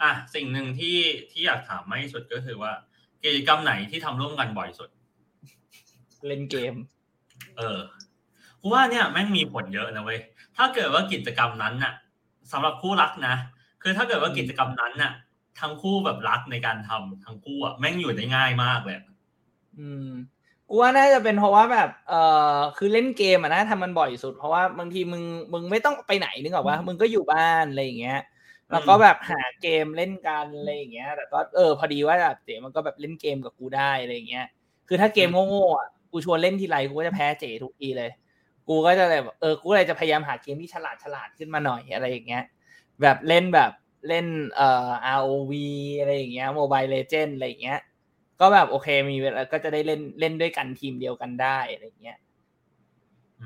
อะสิ่งหนึ่งที่ที่อยากถามมากที่สุดก็คือว่า กิจกรรมไหนที่ทำร่วมกันบ่อยสุด เล่นเกม เออกูว่าเนี่ยแม่งมีผลเยอะนะเว้ยถ้าเกิดว่ากิจกรรมนั้นน่ะสำหรับคู่รักนะคือถ้าเกิดว่ากิจกรรมนั้นน่ะ ทั้งคู่แบบรักในการทำทั้งคู่อะแม่งอยู่ได้ง่ายมากเลยอืมกูว่าน่าจะเป็นเพราะว่าแบบเออคือเล่นเกมอะนะทำมันบ่อยสุด เพราะว่าบางทีมึงมึงไม่ต้องไปไหนนึกออกว่ามึงก็อยู่บ้านอะไรอย่างเงี้ย แล้วก็แบบหาเกมเล่นกันอะไรอย่างเงี้ย แต่ก็เออพอดีว่าแบบเจ๋มันก็แบบเล่นเกมกับกูได้อะไรอย่างเงี้ย คือถ้าเกมโง่ๆอะกูชวนเล่นทีไรกูก็จะแพ้เจ๋ทุกทีเลย กูก็จะแบบเออกูเลยจะพยายามหาเกมที่ฉลาดฉลาดขึ้นมาหน่อยอะไรอย่างเงี้ย แบบเล่นแบบเล่นเอ่อ ROV อะไรอย่างเงี้ย Mobile Legend อะไรอย่างเงี้ย ก็แบบโอเคมีเวลาก็จะได้เล่นเล่นด้วยกันทีมเดียวกันได้อะไรอย่างเงี้ย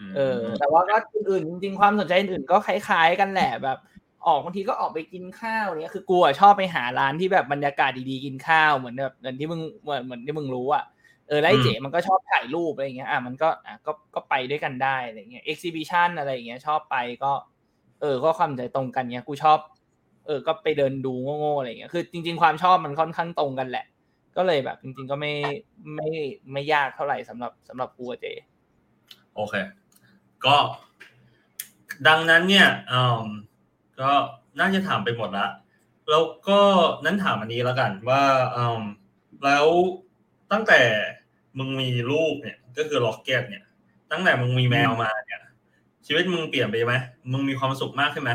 มเออ แต่ว่าก็อื่นๆจริงๆความสนใจอื่นๆก็คล้ายๆกันแหละแบบ ออกบางทีก็ออกไปกินข้าวเนี้ยคือกูอะชอบไปหาร้านที่แบบบรรยากาศดีๆกินข้าวเหมือนแบบเหมือนที่มึงเหมือนเหมือนที่มึงรู้อะเออแล้วไอ้เจ๋มันก็ชอบถ่ายรูปอะไรอย่างเงี้ยอะมันก็อะก็ก็ไปด้วยกันได้อะไรเงี้ยเอ็กซิบิชันอะไรอย่างเงี้ยชอบไปก็ เออก็ความใจตรงกันเนี้ยกูชอบ เออก็ไปเดินดูโง่ๆอะไรเงี้ยคือ จริง ๆ ความชอบมันค่อนข้างตรงกันแหละ ก็เลยแบบ จริง ๆ ก็ไม่ไม่ไม่ยากเท่าไหร่สำหรับสำหรับกูกับเจ โอเค ก็ ดังนั้นเนี่ยอืม ก็น่าจะถามไปหมดละแล้วก็นั้นถามอันนี้แล้วกันว่าอืมแล้วตั้งแต่มึงมีลูกเนี่ย ก็คือล็อกเก็ตเนี่ย ตั้งแต่มึงมีแมวมาเนี่ย ชีวิตมึงเปลี่ยนไปไหมมึงมีความสุขมากขึ้นไหม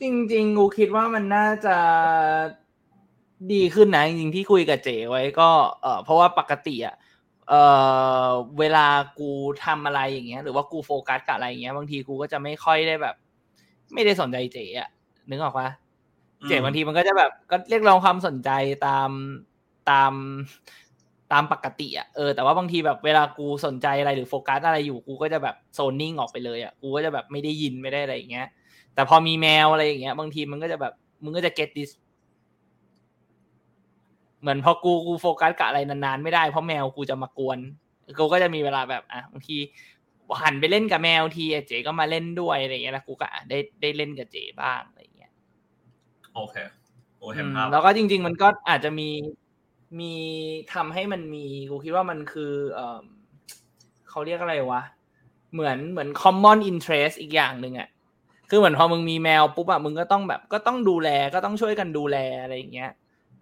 จริงๆ กูคิดว่ามันน่าจะดีขึ้นนะจริงๆที่คุยกับเจไว้ก็เออเพราะว่าปกติอะ เออเวลากูทำอะไรอย่างเงี้ย หรือว่ากูโฟกัสกับอะไรอย่างเงี้ย บางทีกูก็จะไม่ค่อยได้แบบ ไม่ได้สนใจเจ๋อะนึกออกปะเจ๋บางทีมันก็จะแบบ ก็เรียกร้องความสนใจตามตามตามปกติอะเออแต่ว่าบางทีแบบเวลากูสนใจอะไรหรือโฟกัสอะไรอยู่กูก็จะแบบโซนนิ่งออกไปเลยอะกูก็จะแบบไม่ได้ยินไม่ได้อะไรอย่างเงี้ย แต่พอมีแมวอะไรอย่างเงี้ย บางทีมันก็จะแบบมึงก็จะ get this เหมือนพอกูกูโฟกัสกับอะไรนานๆไม่ได้เพราะแมวกูจะมากวนกูก็จะมีเวลาแบบอะบางทีหันไปเล่นกับแมวทีอะเจก็มาเล่นด้วยอะไรอย่างเงี้ยแล้วกูก็อะได้ได้เล่นกับเจบ้างอะไรอย่างเงี้ยโอเคโอเห็อืนมภาพแล้วก็จริง ๆ มันก็อาจจะมีมีทำให้มันมีกูคิดว่ามันคือเออเขาเรียกอะไรวะ เหมือนเหมือน common interest อีกอย่างหนึ่งอะคือเหมือนพอมึงมีแมวปุ๊บอะมึงก็ต้องแบบก็ต้องดูแลก็ต้องช่วยกันดูแลอะไรอย่างเงี้ย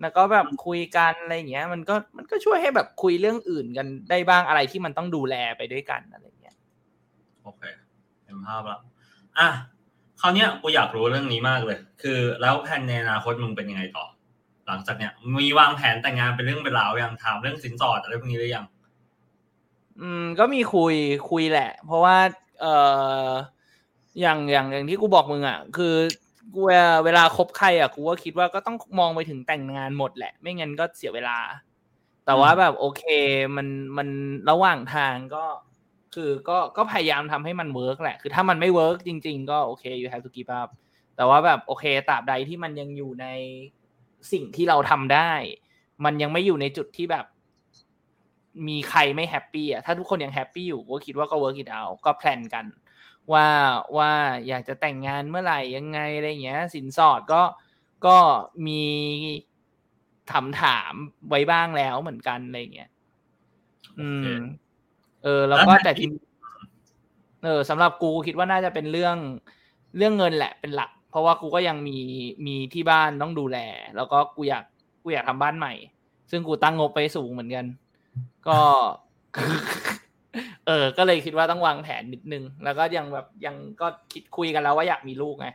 แล้วก็แบบคุยกันอะไรอย่างเงี้ย มันก็มันก็ช่วยให้แบบคุยเรื่องอื่นกันได้บ้างอะไรที่มันต้องดูแลไปด้วยกันอะไรอย่างเงี้ยโอเคเห็นภาพละอะคราวเนี้ยกูอยากรู้เรื่องนี้มากเลย คือแล้วแผนในอนาคตมึงเป็นยังไงต่อ หลังจากเนี้ยมีวางแผนแต่งงานเป็นเรื่องเป็นราวยังถามเรื่องสินสอดอะไรพวกนี้หรือยัง อืม ก็มีคุยคุยแหละ เพราะว่า เอออย่างอย่างอย่างที่กูบอกมึงอะ คือ กูเวลาเวลาคบใครอะกูก็คิดว่าก็ต้องมองไปถึงแต่งงานหมดแหละ ไม่งั้นก็เสียเวลา แต่ว่าแบบโอเคมันมันระหว่างทางก็ คือก็ก็พยายามทำให้มัน work แหละ คือถ้ามันไม่ work จริง ๆ ก็โอเค you have to give up แต่ว่าแบบโอเคตราบใดที่มันยังอยู่ในสิ่งที่เราทำได้ มันยังไม่อยู่ในจุดที่แบบ มีใครไม่ happy อะถ้าทุกคนยัง happy อยู่ก็คิดว่าก็ work it out ก็ plan กัน ว่าว่าอยากจะแต่งงานเมื่อไหร่ยังไงอะไรเงี้ย สินสอดก็ก็มีถามถามไว้บ้างแล้วเหมือนกันอะไรเงี้ยอืม เออ แล้วก็แต่ทีเออสำหรับกูคิดว่าน่าจะเป็นเรื่องเรื่องเงินแหละเป็นหลัก เพราะว่ากูก็ยังมีมีที่บ้านต้องดูแล แล้วก็กูอยากกูอยากทำบ้านใหม่ ซึ่งกูตั้งงบไปสูงเหมือนกัน ก็ เออ ก็เลยคิดว่าต้องวางแผนนิดนึง แล้วก็ยังแบบยังก็คิดคุยกันแล้วว่าอยากมีลูกไง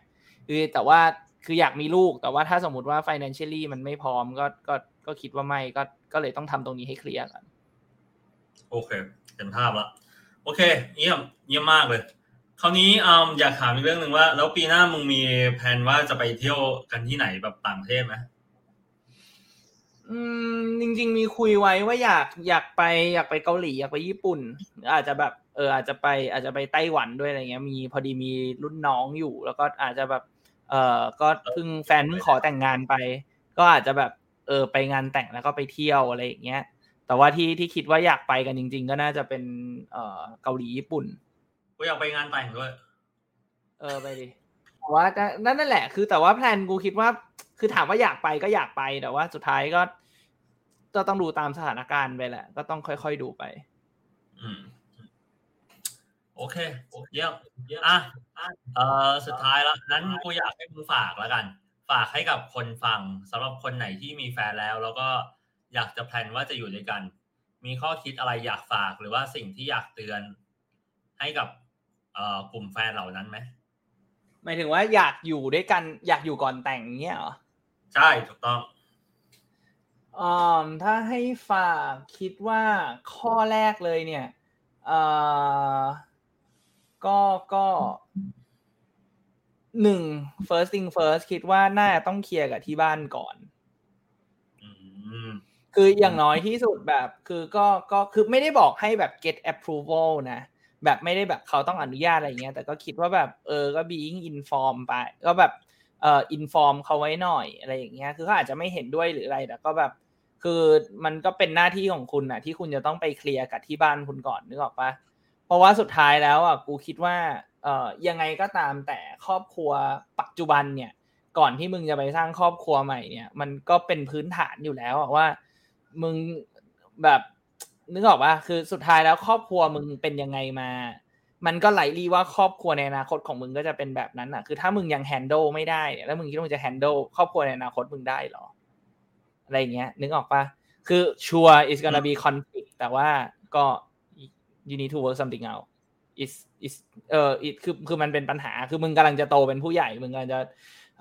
คือแต่ว่าคืออยากมีลูก แต่ว่าถ้าสมมติว่า financially มันไม่พร้อมก็ก็ก็คิดว่าไม่ก็ก็เลยต้องทำตรงนี้ให้เคลียร์กันโอเคเห็นภาพละโอเค เยี่ยมเยี่ยมมากเลย คราวนี้อมอยากถามอีกเรื่องหนึ่งว่า แล้วปีหน้ามึงมีแผนว่าจะไปเที่ยวกันที่ไหนแบบต่างประเทศไหม อืมจริง ๆ มีคุยไว้ว่าอยากอยากไปอยากไปเกาหลีอยากไปญี่ปุ่นหรืออาจจะแบบเอออาจจะไปอาจจะไปไต้หวันด้วยอะไรเงี้ยมีพอดีมีรุ่นน้องอยู่ แล้วก็อาจจะแบบ เออก็เพิ่งแฟนเพิ่งขอแต่งงานไป ก็อาจจะแบบเออไปงานแต่งแล้วก็ไปเที่ยวอะไรอย่างเงี้ย แต่ว่าที่ที่คิดว่าอยากไปกันจริง ๆ ก็น่าจะเป็นเออเกาหลีญี่ปุ่นกูอยากไปงานแต่งด้วย เออไปดิแต่ว่านั่นนั่นแหละ คือแต่ว่าแพลนกูคิดว่า คือถามว่าอยากไปก็อยากไปแต่ว่าสุดท้ายก็ ก็ต้องดูตามสถานการณ์ไปแหละ ก็ต้องค่อยๆดูไป อืมโอเคเยี่ยมอะเออสุดท้ายแล้วนั้นกูอยากให้มึงฝากแล้วกัน ฝากให้กับคนฟังสำหรับคนไหนที่มีแฟนแล้ว แล้วก็อยากจะแพลนว่าจะอยู่ด้วยกัน มีข้อคิดอะไรอยากฝากหรือว่าสิ่งที่อยากเตือน ให้กับเอ่อกลุ่มแฟนเหล่านั้นไหมหมายถึงว่าอยากอยู่ด้วยกัน อยากอยู่ก่อนแต่งเงี้ยเหรอใช่ถูกต้อง อ่าถ้าให้ฝากคิดว่าข้อแรกเลยเนี่ยเอ่อก็ก็หนึ่ง first thing first คิดว่าน่าจะต้องเคลียร์กับที่บ้านก่อนอืมคืออย่างน้อยที่สุดแบบ คือก็ก็คือไม่ได้บอกให้แบบ get approval นะ แบบไม่ได้แบบเขาต้องอนุญาตอะไรเงี้ย แต่ก็คิดว่าแบบ เออก็ being inform ไป ก็แบบ เอ่อ inform เขาไว้หน่อยอะไรอย่างเงี้ยคือเขาอาจจะไม่เห็นด้วยหรืออะไรแต่ก็แบบ คือมันก็เป็นหน้าที่ของคุณนะที่คุณจะต้องไปเคลียร์กับที่บ้านคุณก่อนนึกออกปะเพราะว่าสุดท้ายแล้วอะกูคิดว่าเอ่อยังไงก็ตามแต่ครอบครัวปัจจุบันเนี่ย ก่อนที่มึงจะไปสร้างครอบครัวใหม่เนี่ย มันก็เป็นพื้นฐานอยู่แล้วว่า มึงแบบนึกออกปะคือสุดท้ายแล้วครอบครัวมึงเป็นยังไงมา มันก็ไหลรีว่าครอบครัวในอนาคตของมึงก็จะเป็นแบบนั้นอะ คือถ้ามึงยังแฮนด์ลไม่ได้เนี่ยแล้วมึงคิดว่ามึงจะแฮนด์ลครอบครัวในอนาคตมึงได้หรอ อะไรเงี้ย นึกออกปะคือชัวร์ is gonna be conflict แต่ว่าก็ you need to work something out is is เอ่อ it คือคือมันเป็นปัญหา คือมึงกำลังจะโตเป็นผู้ใหญ่ มึงกำลังจะ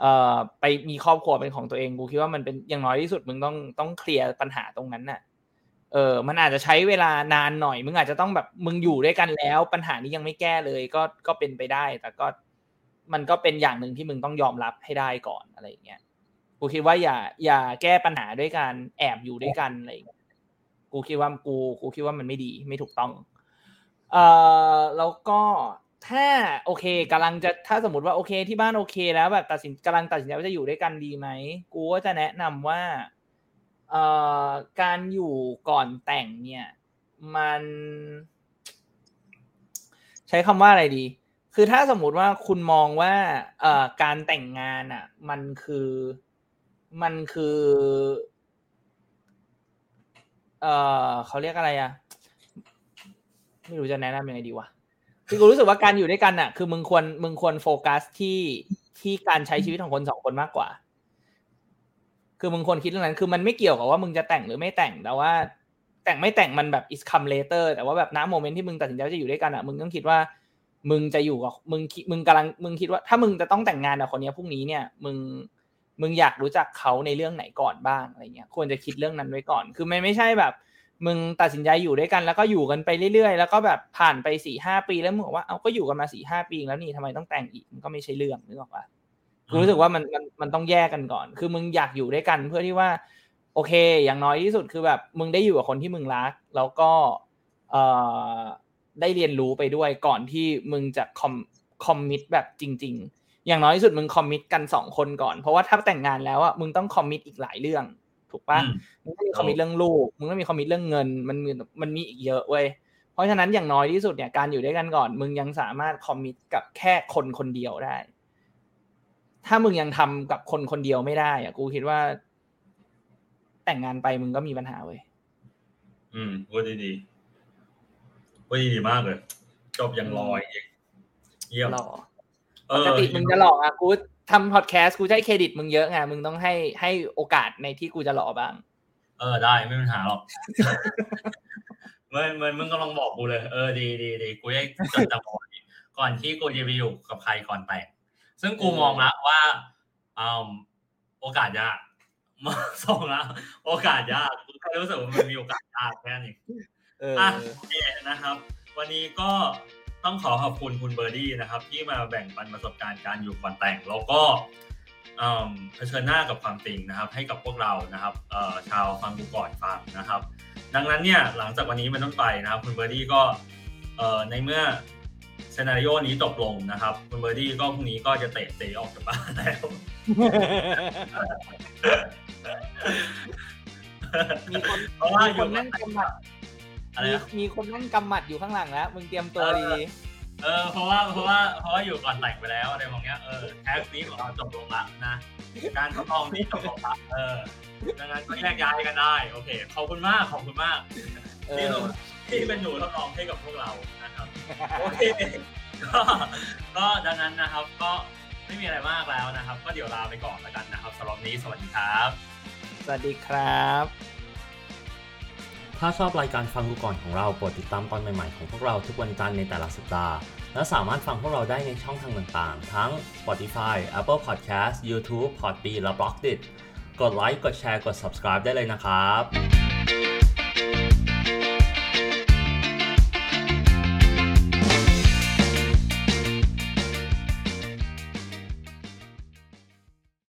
เอ่อไปมีครอบครัวเป็นของตัวเอง กูคิดว่ามันเป็นอย่างน้อยที่สุด มึงต้องต้องเคลียร์ปัญหาตรงนั้นน่ะ เออมันอาจจะใช้เวลานานหน่อย มึงอาจจะต้องแบบมึงอยู่ด้วยกันแล้ว ปัญหานี้ยังไม่แก้เลยก็ก็เป็นไปได้ แต่ก็มันก็เป็นอย่างหนึ่งที่มึงต้องยอมรับให้ได้ก่อนอะไรอย่างเงี้ยกูคิดว่าอย่า อย่าแก้ปัญหาด้วยการแอบอยู่ด้วยกันอะไรอย่างเงี้ยกูคิดว่ากูกูคิดว่ามันไม่ดีไม่ถูกต้องเอ่อแล้วก็ถ้าโอเคกำลังจะถ้าสมมติว่าโอเคที่บ้านโอเคแล้วแบบตัดสินกำลังตัดสินใจว่าจะอยู่ด้วยกันดีไหมกูก็จะแนะนำว่า การอยู่ก่อนแต่งเนี่ย มัน ใช้คำว่าอะไรดี คือถ้าสมมุติว่าคุณมองว่าเออการแต่งงานอะ มันคือมันคือ เออเขาเรียกอะไรอะ ไม่รู้จะแนะนำยังไงดีวะคือกูรู้สึกว่าการอยู่ด้วยกันอะ คือมึงควรมึงควรโฟกัสที่ที่การใช้ชีวิตของคนสองคนมากกว่า คือมึงควรคิดเรื่องนั้น คือมันไม่เกี่ยวกับว่ามึงจะแต่งหรือไม่แต่ง แต่ว่า แต่งไม่แต่งมันแบบ is come later แต่ว่าแบบณโมเมนต์ที่มึงตัดสินใจจะอยู่ด้วยกันอะ มึงต้องคิดว่า มึงจะอยู่กับ มึง มึงกำลัง มึงคิดว่า ถ้ามึงจะต้องแต่งงานกับคนนี้พรุ่งนี้เนี่ย มึง มึงอยากรู้จักเขาในเรื่องไหนก่อนบ้างอะไรเงี้ย ควรจะคิดเรื่องนั้นไว้ก่อน คือไม่ไม่ใช่แบบ มึงตัดสินใจอยู่ด้วยกัน แล้วก็อยู่กันไปเรื่อยๆ แล้วก็แบบผ่านไปสี่ห้าปีแล้วมึงบอกว่า เอาก็อยู่กันมาสี่ห้าปีแล้วนี่ทำไมต้องแต่งอีก มันก็ไม่ใช่เรื่องนึกออกปะ รู้สึกว่ามันมันมันต้องแยกกันก่อน คือมึงอยากอยู่ด้วยกัน เพื่อที่ว่า โอเค อย่างน้อยที่สุดคือแบบ มึงได้อยู่กับคนที่มึงรัก แล้วก็เอ่อได้เรียนรู้ไปด้วยก่อนที่มึงจะ com commit แบบจริง ๆ อย่างน้อยที่สุดมึง commit กันสองคนก่อน เพราะว่าถ้าแต่งงานแล้วอะมึงต้อง commit อีกหลายเรื่อง ถูกปะอืมมึงต้องมี commit เรื่องลูก มึงต้องมี commit เรื่องเงิน มันมีมันมีอีกเยอะเว้ยเพราะฉะนั้นอย่างน้อยที่สุดเนี่ยการอยู่ด้วยกันก่อน มึงยังสามารถ commit กับแค่คนคนเดียวได้ ถ้ามึงยังทำกับคนคนเดียวไม่ได้อะกูคิดว่า แต่งงานไปมึงก็มีปัญหาเว้ยอืมพูดดีๆพูดดีๆมากเลยจบยังลอยอีกเยี่ยมหล่อเอปอกติมึงจะหลอกอะกูทำพอดแคสต์กูจะให้เครดิตมึงเยอะไงมึงต้องให้ให้โอกาสในที่กูจะหล่อบ้าง เออได้ไม่มีปัญหาหรอกเหมือนเหมือนมึงกำลังบอกกูเลย เออดีดีดีกูได้จดจำเอาไว้ก่อนที่กูจะไปอยู่กับใครก่อนแต่ง ซึ่งกูมองละว่าอืมโอกาสยากมองส่งละโอกาสยากกูแค่รู้สึกว่ามันมีโอกาสยากแค่นั้นเองเอออะโอเคนะครับ วันนี้ก็ต้องขอขอบคุณคุณเบอร์ดี้นะครับ ที่มาแบ่งปันประสบการณ์การอยู่ก่อนแต่ง แล้วก็อืมเผชิญหน้ากับความจริงนะครับ ให้กับพวกเรานะครับเอ่อชาวฟังกูก่อนฟังนะครับ ดังนั้นเนี่ยหลังจากวันนี้เป็นต้นไปนะครับ คุณเบอร์ดี้ก็เอ่อในเมื่อ scenario นี้จบลงนะครับคุณเบอร์ดี้ก็พรุ่งนี้ก็จะเตะเตะออกจากบ้านแล้ว มีคนเพราะว่ามีอคยู่นนั่งกำหมัดอะไรมีนะ มีคนนั่งกำหมัดอยู่ข้างหลังแล้ว มึงเตรียมตัวดี เออเพราะว่าเพราะว่าเพราะว่าอยู่ก่อนแต่งไปแล้วอะไรบางอย่างเออ cast นี้ของเราจบลงละนะการทดลองนี้จบลงละเออดังนั้นก็แยกย้ายกันได้โอเคขอบคุณมากขอบคุณมากๆเอที่อที่เป็นหนูทดลองให้กับพวกเรานะครับโอเคก็ก็ดังนั้นนะครับก็ไม่มีอะไรมากแล้วนะครับ ก็เดี๋ยวลาไปก่อนแล้วกันนะครับสำหรับวันนี้สวัสดีครับ สวัสดีครับ ถ้าชอบรายการฟังกูก่อนของเราโปรดติดตามตอนใหม่ๆของพวกเราทุกวันจันทร์ในแต่ละสัปดาห์ และสามารถฟังพวกเราได้ในช่องทางต่างๆ ทั้ง Spotify, Apple Podcast, YouTube, Podbean และ b l o g d i t กดไลค์กดแชร์กด subscribe ได้เลยนะครับ